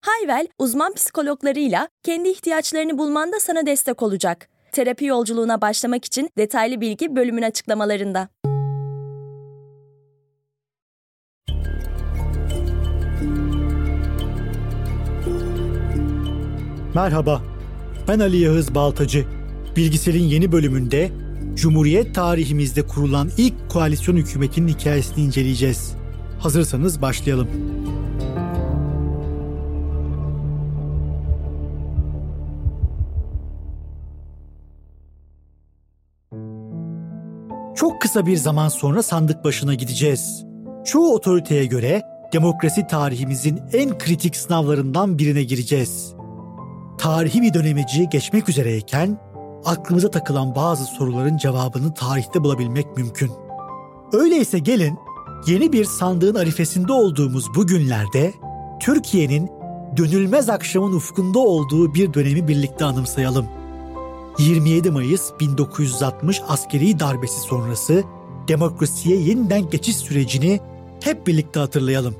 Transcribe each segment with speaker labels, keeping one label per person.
Speaker 1: Hayvel, uzman psikologlarıyla kendi ihtiyaçlarını bulmanda sana destek olacak. Terapi yolculuğuna başlamak için detaylı bilgi bölümün açıklamalarında.
Speaker 2: Merhaba, ben Ali Yağız Baltacı. Bilgisel'in yeni bölümünde Cumhuriyet tarihimizde kurulan ilk koalisyon hükümetinin hikayesini inceleyeceğiz. Hazırsanız başlayalım. Çok kısa bir zaman sonra sandık başına gideceğiz. Çoğu otoriteye göre demokrasi tarihimizin en kritik sınavlarından birine gireceğiz. Tarihi bir dönemeci geçmek üzereyken aklımıza takılan bazı soruların cevabını tarihte bulabilmek mümkün. Öyleyse gelin yeni bir sandığın arifesinde olduğumuz bu günlerde Türkiye'nin dönülmez akşamın ufkunda olduğu bir dönemi birlikte anımsayalım. 27 Mayıs 1960 askeri darbesi sonrası demokrasiye yeniden geçiş sürecini hep birlikte hatırlayalım.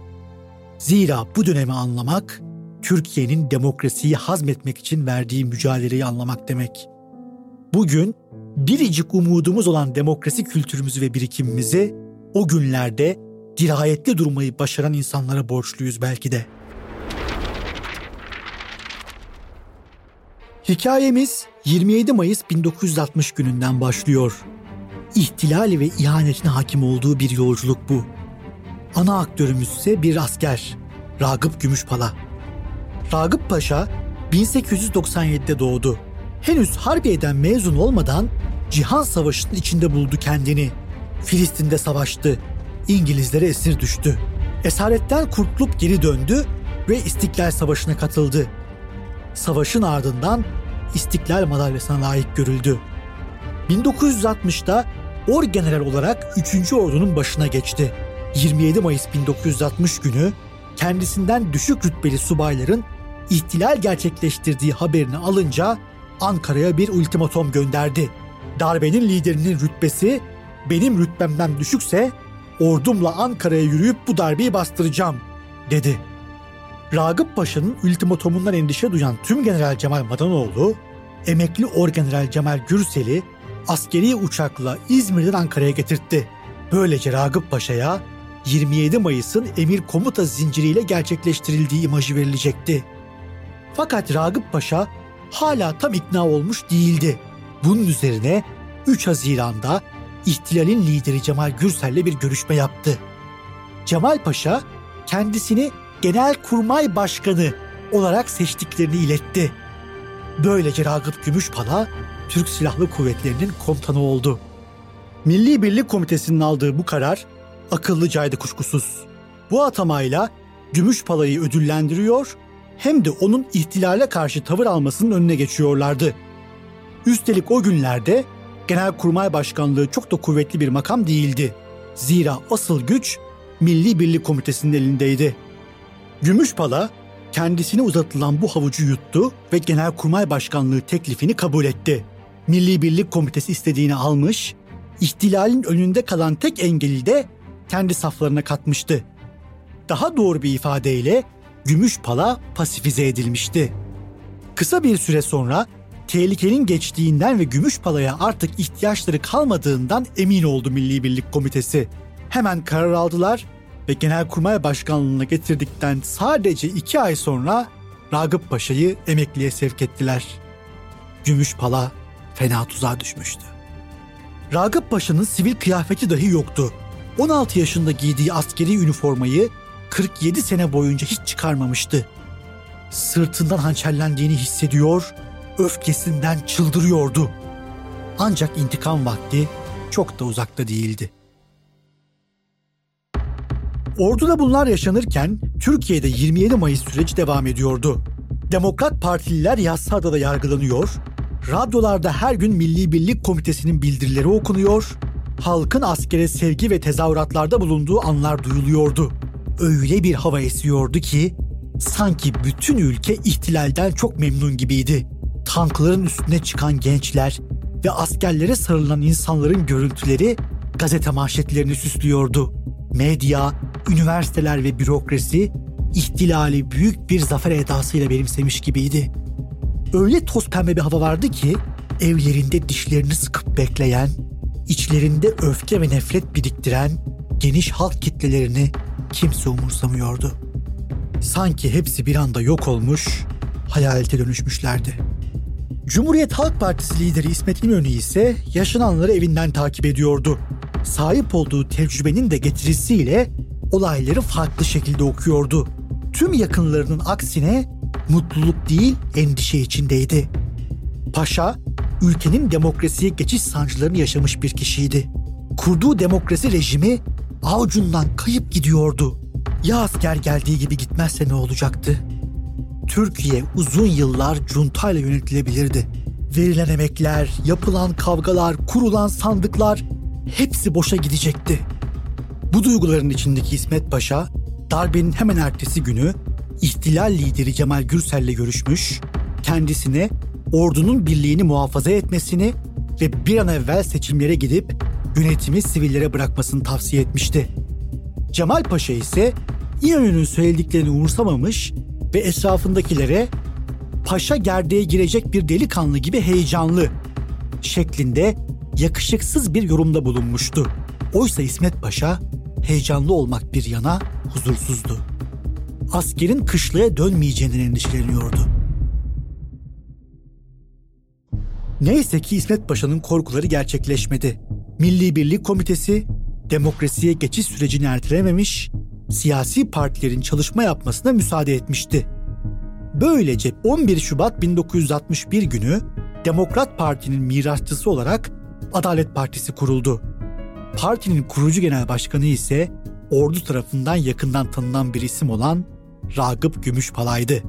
Speaker 2: Zira bu dönemi anlamak, Türkiye'nin demokrasiyi hazmetmek için verdiği mücadeleyi anlamak demek. Bugün biricik umudumuz olan demokrasi kültürümüzü ve birikimimizi o günlerde dirayetli durmayı başaran insanlara borçluyuz belki de. Hikayemiz 27 Mayıs 1960 gününden başlıyor. İhtilali ve ihanetine hakim olduğu bir yolculuk bu. Ana aktörümüz ise bir asker, Ragıp Gümüşpala. Ragıp Paşa 1897'de doğdu. Henüz Harbiye'den mezun olmadan Cihan Savaşı'nın içinde buldu kendini. Filistin'de savaştı. İngilizlere esir düştü. Esaretten kurtulup geri döndü ve İstiklal Savaşı'na katıldı. Savaşın ardından İstiklal Madalyası'na layık görüldü. 1960'da Orgeneral olarak 3. Ordu'nun başına geçti. 27 Mayıs 1960 günü kendisinden düşük rütbeli subayların ihtilal gerçekleştirdiği haberini alınca Ankara'ya bir ultimatom gönderdi. Darbenin liderinin rütbesi benim rütbemden düşükse ordumla Ankara'ya yürüyüp bu darbeyi bastıracağım dedi. Ragıp Paşa'nın ultimatomundan endişe duyan tüm General Cemal Madanoğlu, emekli Orgeneral Cemal Gürsel'i askeri uçakla İzmir'den Ankara'ya getirtti. Böylece Ragıp Paşa'ya 27 Mayıs'ın emir komuta zinciriyle gerçekleştirildiği imajı verilecekti. Fakat Ragıp Paşa hala tam ikna olmuş değildi. Bunun üzerine 3 Haziran'da ihtilalin lideri Cemal Gürsel'le bir görüşme yaptı. Cemal Paşa kendisini Genelkurmay Başkanı olarak seçtiklerini iletti. Böylece Ragıp Gümüşpala Türk Silahlı Kuvvetleri'nin komutanı oldu. Milli Birlik Komitesi'nin aldığı bu karar akıllıcaydı kuşkusuz. Bu atamayla Gümüşpala'yı ödüllendiriyor hem de onun ihtilale karşı tavır almasının önüne geçiyorlardı. Üstelik o günlerde Genelkurmay Başkanlığı çok da kuvvetli bir makam değildi. Zira asıl güç Milli Birlik Komitesi'nin elindeydi. Gümüşpala kendisine uzatılan bu havucu yuttu ve Genelkurmay Başkanlığı teklifini kabul etti. Milli Birlik Komitesi istediğini almış, ihtilalin önünde kalan tek engeli de kendi saflarına katmıştı. Daha doğru bir ifadeyle Gümüşpala pasifize edilmişti. Kısa bir süre sonra tehlikenin geçtiğinden ve Gümüşpala'ya artık ihtiyaçları kalmadığından emin oldu Milli Birlik Komitesi. Hemen karar aldılar ve Genelkurmay Başkanlığı'na getirdikten sadece iki ay sonra Ragıp Paşa'yı emekliye sevk ettiler. Gümüşpala fena tuzağa düşmüştü. Ragıp Paşa'nın sivil kıyafeti dahi yoktu. 16 yaşında giydiği askeri üniformayı 47 sene boyunca hiç çıkarmamıştı. Sırtından hançerlendiğini hissediyor, öfkesinden çıldırıyordu. Ancak intikam vakti çok da uzakta değildi. Orduda bunlar yaşanırken Türkiye'de 27 Mayıs süreci devam ediyordu. Demokrat Partililer Yassıada'da yargılanıyor, Radyolarda her gün Milli Birlik Komitesi'nin bildirileri okunuyor, halkın askere sevgi ve tezahüratlarda bulunduğu anlar duyuluyordu. Öyle bir hava esiyordu ki sanki bütün ülke ihtilalden çok memnun gibiydi. Tankların üstüne çıkan gençler ve askerlere sarılan insanların görüntüleri gazete manşetlerini süslüyordu. Medya, üniversiteler ve bürokrasi ihtilali büyük bir zafer edasıyla benimsemiş gibiydi. Öyle toz pembe bir hava vardı ki evlerinde dişlerini sıkıp bekleyen, içlerinde öfke ve nefret biriktiren geniş halk kitlelerini kimse umursamıyordu. Sanki hepsi bir anda yok olmuş, hayalete dönüşmüşlerdi. Cumhuriyet Halk Partisi lideri İsmet İnönü ise yaşananları evinden takip ediyordu. Sahip olduğu tecrübenin de getirisiyle olayları farklı şekilde okuyordu. Tüm yakınlarının aksine mutluluk değil endişe içindeydi. Paşa, ülkenin demokrasiye geçiş sancılarını yaşamış bir kişiydi. Kurduğu demokrasi rejimi avucundan kayıp gidiyordu. Ya asker geldiği gibi gitmezse ne olacaktı? Türkiye uzun yıllar cuntayla yönetilebilirdi. Verilen emekler, yapılan kavgalar, kurulan sandıklar hepsi boşa gidecekti. Bu duyguların içindeki İsmet Paşa, darbenin hemen ertesi günü ihtilal lideri Cemal Gürsel'le görüşmüş, kendisine ordunun birliğini muhafaza etmesini ve bir an evvel seçimlere gidip yönetimi sivillere bırakmasını tavsiye etmişti. Cemal Paşa ise İnönü'nün söylediklerini umursamamış ve etrafındakilere paşa gerdeğe girecek bir delikanlı gibi heyecanlı şeklinde yakışıksız bir yorumda bulunmuştu. Oysa İsmet Paşa heyecanlı olmak bir yana huzursuzdu. Askerin kışlaya dönmeyeceğinden endişeleniyordu. Neyse ki İsmet Paşa'nın korkuları gerçekleşmedi. Milli Birlik Komitesi demokrasiye geçiş sürecini ertelememiş, siyasi partilerin çalışma yapmasına müsaade etmişti. Böylece 11 Şubat 1961 günü Demokrat Parti'nin mirasçısı olarak Adalet Partisi kuruldu. Partinin kurucu genel başkanı ise ordu tarafından yakından tanınan bir isim olan Ragıp Gümüşpalay'dı.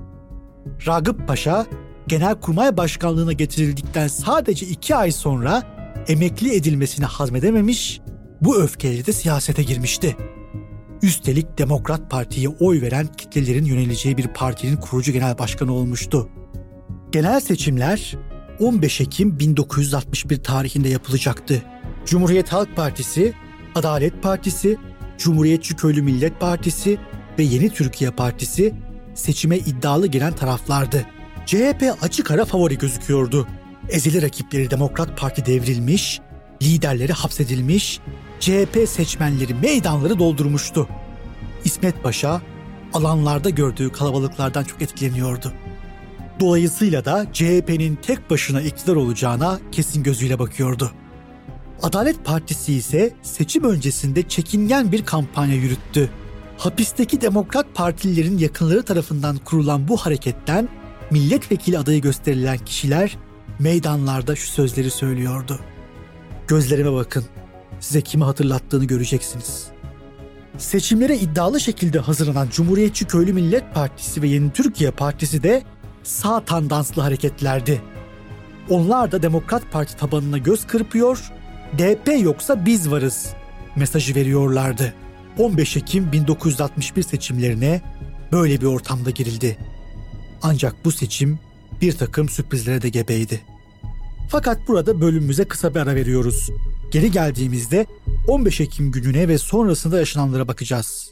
Speaker 2: Ragıp Paşa, Genelkurmay Başkanlığına getirildikten sadece iki ay sonra emekli edilmesini hazmedememiş, bu öfkeyle de siyasete girmişti. Üstelik Demokrat Parti'ye oy veren kitlelerin yöneleceği bir partinin kurucu genel başkanı olmuştu. Genel seçimler 15 Ekim 1961 tarihinde yapılacaktı. Cumhuriyet Halk Partisi, Adalet Partisi, Cumhuriyetçi Köylü Millet Partisi ve Yeni Türkiye Partisi seçime iddialı giren taraflardı. CHP açık ara favori gözüküyordu. Ezeli rakipleri Demokrat Parti devrilmiş, liderleri hapsedilmiş, CHP seçmenleri meydanları doldurmuştu. İsmet Paşa alanlarda gördüğü kalabalıklardan çok etkileniyordu. Dolayısıyla da CHP'nin tek başına iktidar olacağına kesin gözüyle bakıyordu. Adalet Partisi ise seçim öncesinde çekingen bir kampanya yürüttü. Hapisteki Demokrat Partililerin yakınları tarafından kurulan bu hareketten milletvekili adayı gösterilen kişiler meydanlarda şu sözleri söylüyordu. Gözlerime bakın, size kimi hatırlattığını göreceksiniz. Seçimlere iddialı şekilde hazırlanan Cumhuriyetçi Köylü Millet Partisi ve Yeni Türkiye Partisi de sağ tandanslı hareketlerdi. Onlar da Demokrat Parti tabanına göz kırpıyor, DP yoksa biz varız mesajı veriyorlardı. 15 Ekim 1961 seçimlerine böyle bir ortamda girildi. Ancak bu seçim bir takım sürprizlere de gebeydi. Fakat burada bölümümüze kısa bir ara veriyoruz. Geri geldiğimizde 15 Ekim gününe ve sonrasında yaşananlara bakacağız.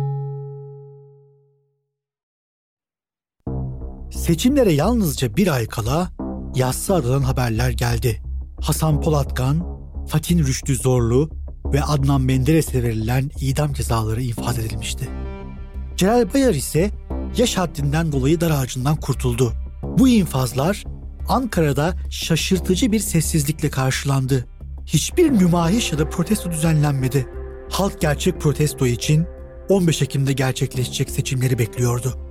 Speaker 2: Seçimlere yalnızca bir ay kala yassı adadan haberler geldi. Hasan Polatkan, Fatin Rüştü Zorlu ve Adnan Menderes'e verilen idam cezaları infaz edilmişti. Celal Bayar ise yaş haddinden dolayı dar ağacından kurtuldu. Bu infazlar Ankara'da şaşırtıcı bir sessizlikle karşılandı. Hiçbir nümayiş ya da protesto düzenlenmedi. Halk gerçek protesto için 15 Ekim'de gerçekleşecek seçimleri bekliyordu.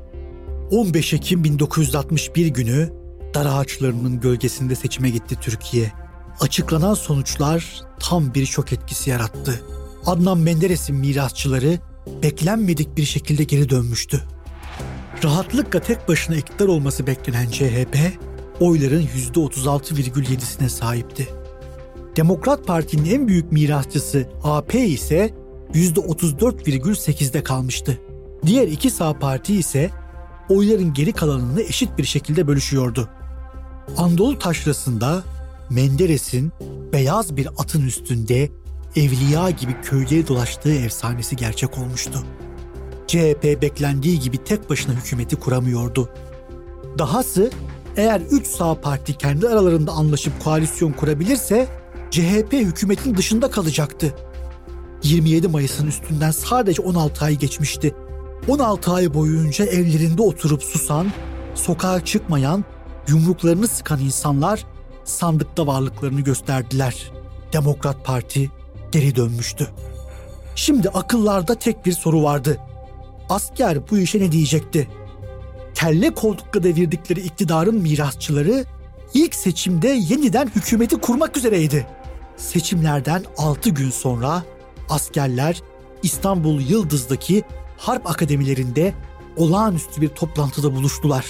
Speaker 2: 15 Ekim 1961 günü dar ağaçlarının gölgesinde seçime gitti Türkiye. Açıklanan sonuçlar tam bir şok etkisi yarattı. Adnan Menderes'in mirasçıları beklenmedik bir şekilde geri dönmüştü. Rahatlıkla tek başına iktidar olması beklenen CHP, oyların %36,7'sine sahipti. Demokrat Parti'nin en büyük mirasçısı AP ise %34,8'de kalmıştı. Diğer iki sağ parti ise oyların geri kalanını eşit bir şekilde bölüşüyordu. Anadolu taşrasında Menderes'in beyaz bir atın üstünde evliya gibi köyleri dolaştığı efsanesi gerçek olmuştu. CHP beklendiği gibi tek başına hükümeti kuramıyordu. Dahası eğer üç sağ parti kendi aralarında anlaşıp koalisyon kurabilirse CHP hükümetin dışında kalacaktı. 27 Mayıs'ın üstünden sadece 16 ay geçmişti. 16 ay boyunca evlerinde oturup susan, sokağa çıkmayan, yumruklarını sıkan insanlar sandıkta varlıklarını gösterdiler. Demokrat Parti geri dönmüştü. Şimdi akıllarda tek bir soru vardı. Asker bu işe ne diyecekti? Kelle koltukla devirdikleri iktidarın mirasçıları ilk seçimde yeniden hükümeti kurmak üzereydi. Seçimlerden 6 gün sonra askerler İstanbul Yıldız'daki harp akademilerinde olağanüstü bir toplantıda buluştular.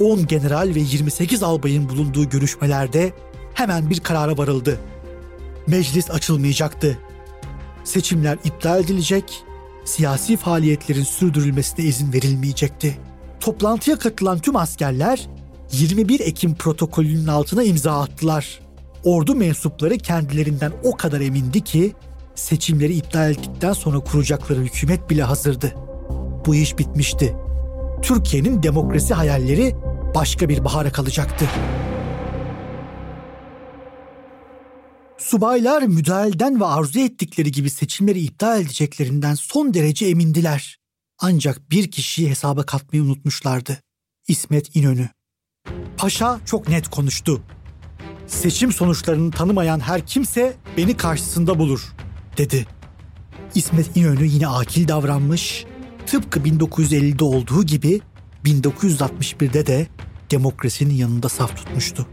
Speaker 2: 10 general ve 28 albayın bulunduğu görüşmelerde hemen bir karara varıldı. Meclis açılmayacaktı. Seçimler iptal edilecek, siyasi faaliyetlerin sürdürülmesine izin verilmeyecekti. Toplantıya katılan tüm askerler 21 Ekim protokolünün altına imza attılar. Ordu mensupları kendilerinden o kadar emindi ki seçimleri iptal ettikten sonra kuracakları hükümet bile hazırdı. Bu iş bitmişti. Türkiye'nin demokrasi hayalleri başka bir bahara kalacaktı. Subaylar müdahaleden ve arzu ettikleri gibi seçimleri iptal edeceklerinden son derece emindiler. Ancak bir kişiyi hesaba katmayı unutmuşlardı. İsmet İnönü. Paşa çok net konuştu. Seçim sonuçlarını tanımayan her kimse beni karşısında bulur, dedi. İsmet İnönü yine akil davranmış, tıpkı 1950'de olduğu gibi 1961'de de demokrasinin yanında saf tutmuştu.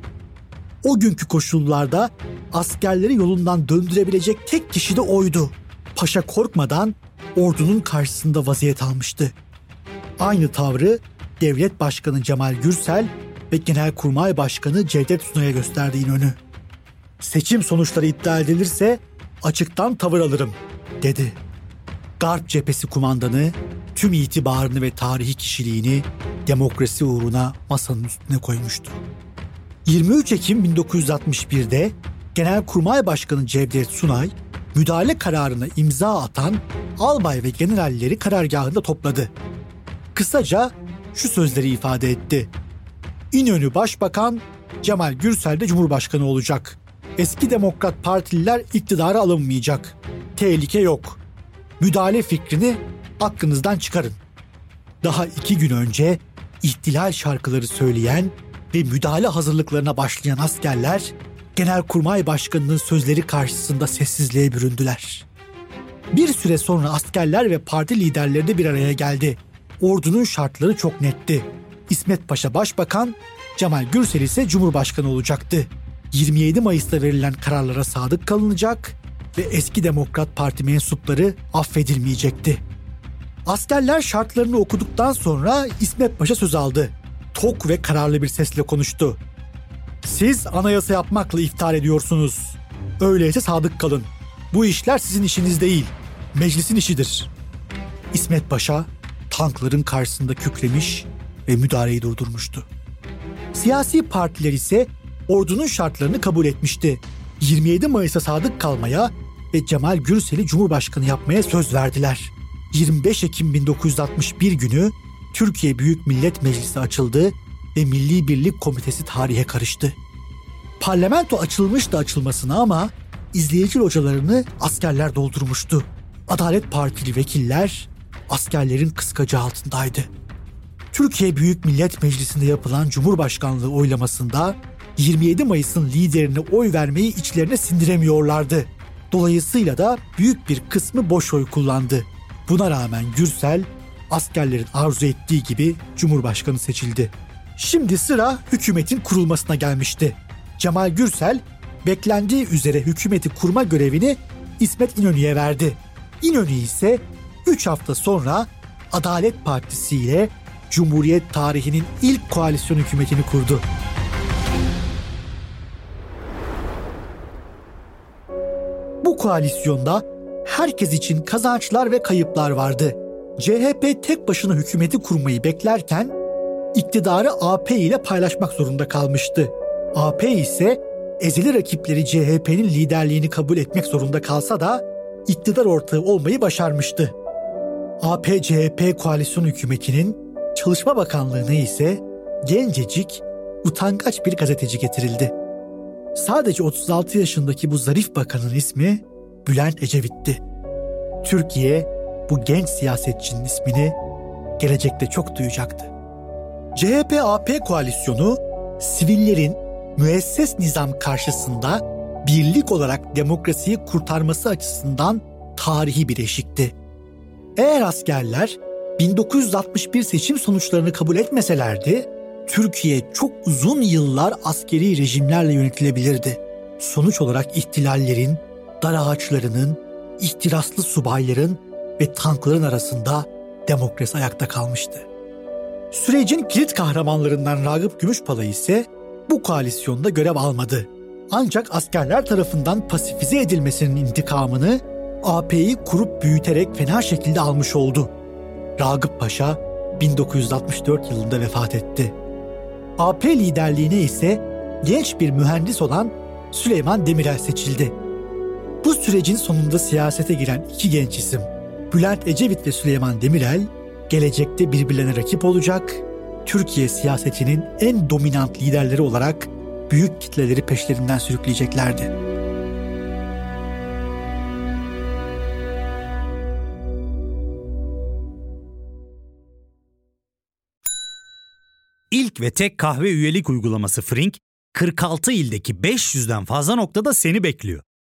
Speaker 2: O günkü koşullarda askerleri yolundan döndürebilecek tek kişi de oydu. Paşa korkmadan ordunun karşısında vaziyet almıştı. Aynı tavrı Devlet Başkanı Cemal Gürsel ve Genelkurmay Başkanı Cevdet Sunay'a gösterdi İnönü. Seçim sonuçları iptal edilirse açıktan tavır alırım, dedi. Garp cephesi kumandanı tüm itibarını ve tarihi kişiliğini demokrasi uğruna masanın üstüne koymuştu. 23 Ekim 1961'de Genelkurmay Başkanı Cevdet Sunay müdahale kararına imza atan albay ve generalleri karargahında topladı. Kısaca şu sözleri ifade etti. İnönü Başbakan, Cemal Gürsel de Cumhurbaşkanı olacak. Eski Demokrat Partililer iktidara alınmayacak. Tehlike yok. Müdahale fikrini aklınızdan çıkarın. Daha iki gün önce ihtilal şarkıları söyleyen ve müdahale hazırlıklarına başlayan askerler Genelkurmay Başkanı'nın sözleri karşısında sessizliğe büründüler. Bir süre sonra askerler ve parti liderleri de bir araya geldi. Ordunun şartları çok netti. İsmet Paşa başbakan, Cemal Gürsel ise cumhurbaşkanı olacaktı. 27 Mayıs'ta verilen kararlara sadık kalınacak ve eski Demokrat Parti mensupları affedilmeyecekti. Askerler şartlarını okuduktan sonra İsmet Paşa söz aldı. Tok ve kararlı bir sesle konuştu. Siz anayasa yapmakla iftihar ediyorsunuz. Öyleyse sadık kalın. Bu işler sizin işiniz değil, meclisin işidir. İsmet Paşa tankların karşısında kükremiş ve müdahaleyi durdurmuştu. Siyasi partiler ise ordunun şartlarını kabul etmişti. 27 Mayıs'a sadık kalmaya ve Cemal Gürsel'i Cumhurbaşkanı yapmaya söz verdiler. 25 Ekim 1961 günü Türkiye Büyük Millet Meclisi açıldı ve Milli Birlik Komitesi tarihe karıştı. Parlamento açılmıştı açılmasına ama izleyici localarını askerler doldurmuştu. Adalet Partili vekiller askerlerin kıskacı altındaydı. Türkiye Büyük Millet Meclisi'nde yapılan Cumhurbaşkanlığı oylamasında 27 Mayıs'ın liderine oy vermeyi içlerine sindiremiyorlardı. Dolayısıyla da büyük bir kısmı boş oy kullandı. Buna rağmen Gürsel askerlerin arzu ettiği gibi Cumhurbaşkanı seçildi. Şimdi sıra hükümetin kurulmasına gelmişti. Cemal Gürsel beklendiği üzere hükümeti kurma görevini İsmet İnönü'ye verdi. İnönü ise 3 hafta sonra Adalet Partisi ile Cumhuriyet tarihinin ilk koalisyon hükümetini kurdu. Koalisyonda herkes için kazançlar ve kayıplar vardı. CHP tek başına hükümeti kurmayı beklerken iktidarı AP ile paylaşmak zorunda kalmıştı. AP ise ezeli rakipleri CHP'nin liderliğini kabul etmek zorunda kalsa da iktidar ortağı olmayı başarmıştı. AP-CHP koalisyon hükümetinin Çalışma Bakanlığı'na ise gencecik, utangaç bir gazeteci getirildi. Sadece 36 yaşındaki bu zarif bakanın ismi Bülent Ecevit'ti. Türkiye bu genç siyasetçinin ismini gelecekte çok duyacaktı. CHP-AP koalisyonu sivillerin müesses nizam karşısında birlik olarak demokrasiyi kurtarması açısından tarihi bir eşikti. Eğer askerler 1961 seçim sonuçlarını kabul etmeselerdi, Türkiye çok uzun yıllar askeri rejimlerle yönetilebilirdi. Sonuç olarak ihtilallerin, dar ağaçlarının, ihtiraslı subayların ve tankların arasında demokrasi ayakta kalmıştı. Sürecin kilit kahramanlarından Ragıp Gümüşpala ise bu koalisyonda görev almadı. Ancak askerler tarafından pasifize edilmesinin intikamını AP'yi kurup büyüterek fena şekilde almış oldu. Ragıp Paşa 1964 yılında vefat etti. AP liderliğine ise genç bir mühendis olan Süleyman Demirel seçildi. Bu sürecin sonunda siyasete giren iki genç isim Bülent Ecevit ve Süleyman Demirel gelecekte birbirlerine rakip olacak, Türkiye siyasetinin en dominant liderleri olarak büyük kitleleri peşlerinden sürükleyeceklerdi.
Speaker 3: İlk ve tek kahve üyelik uygulaması Frink, 46 ildeki 500'den fazla noktada seni bekliyor.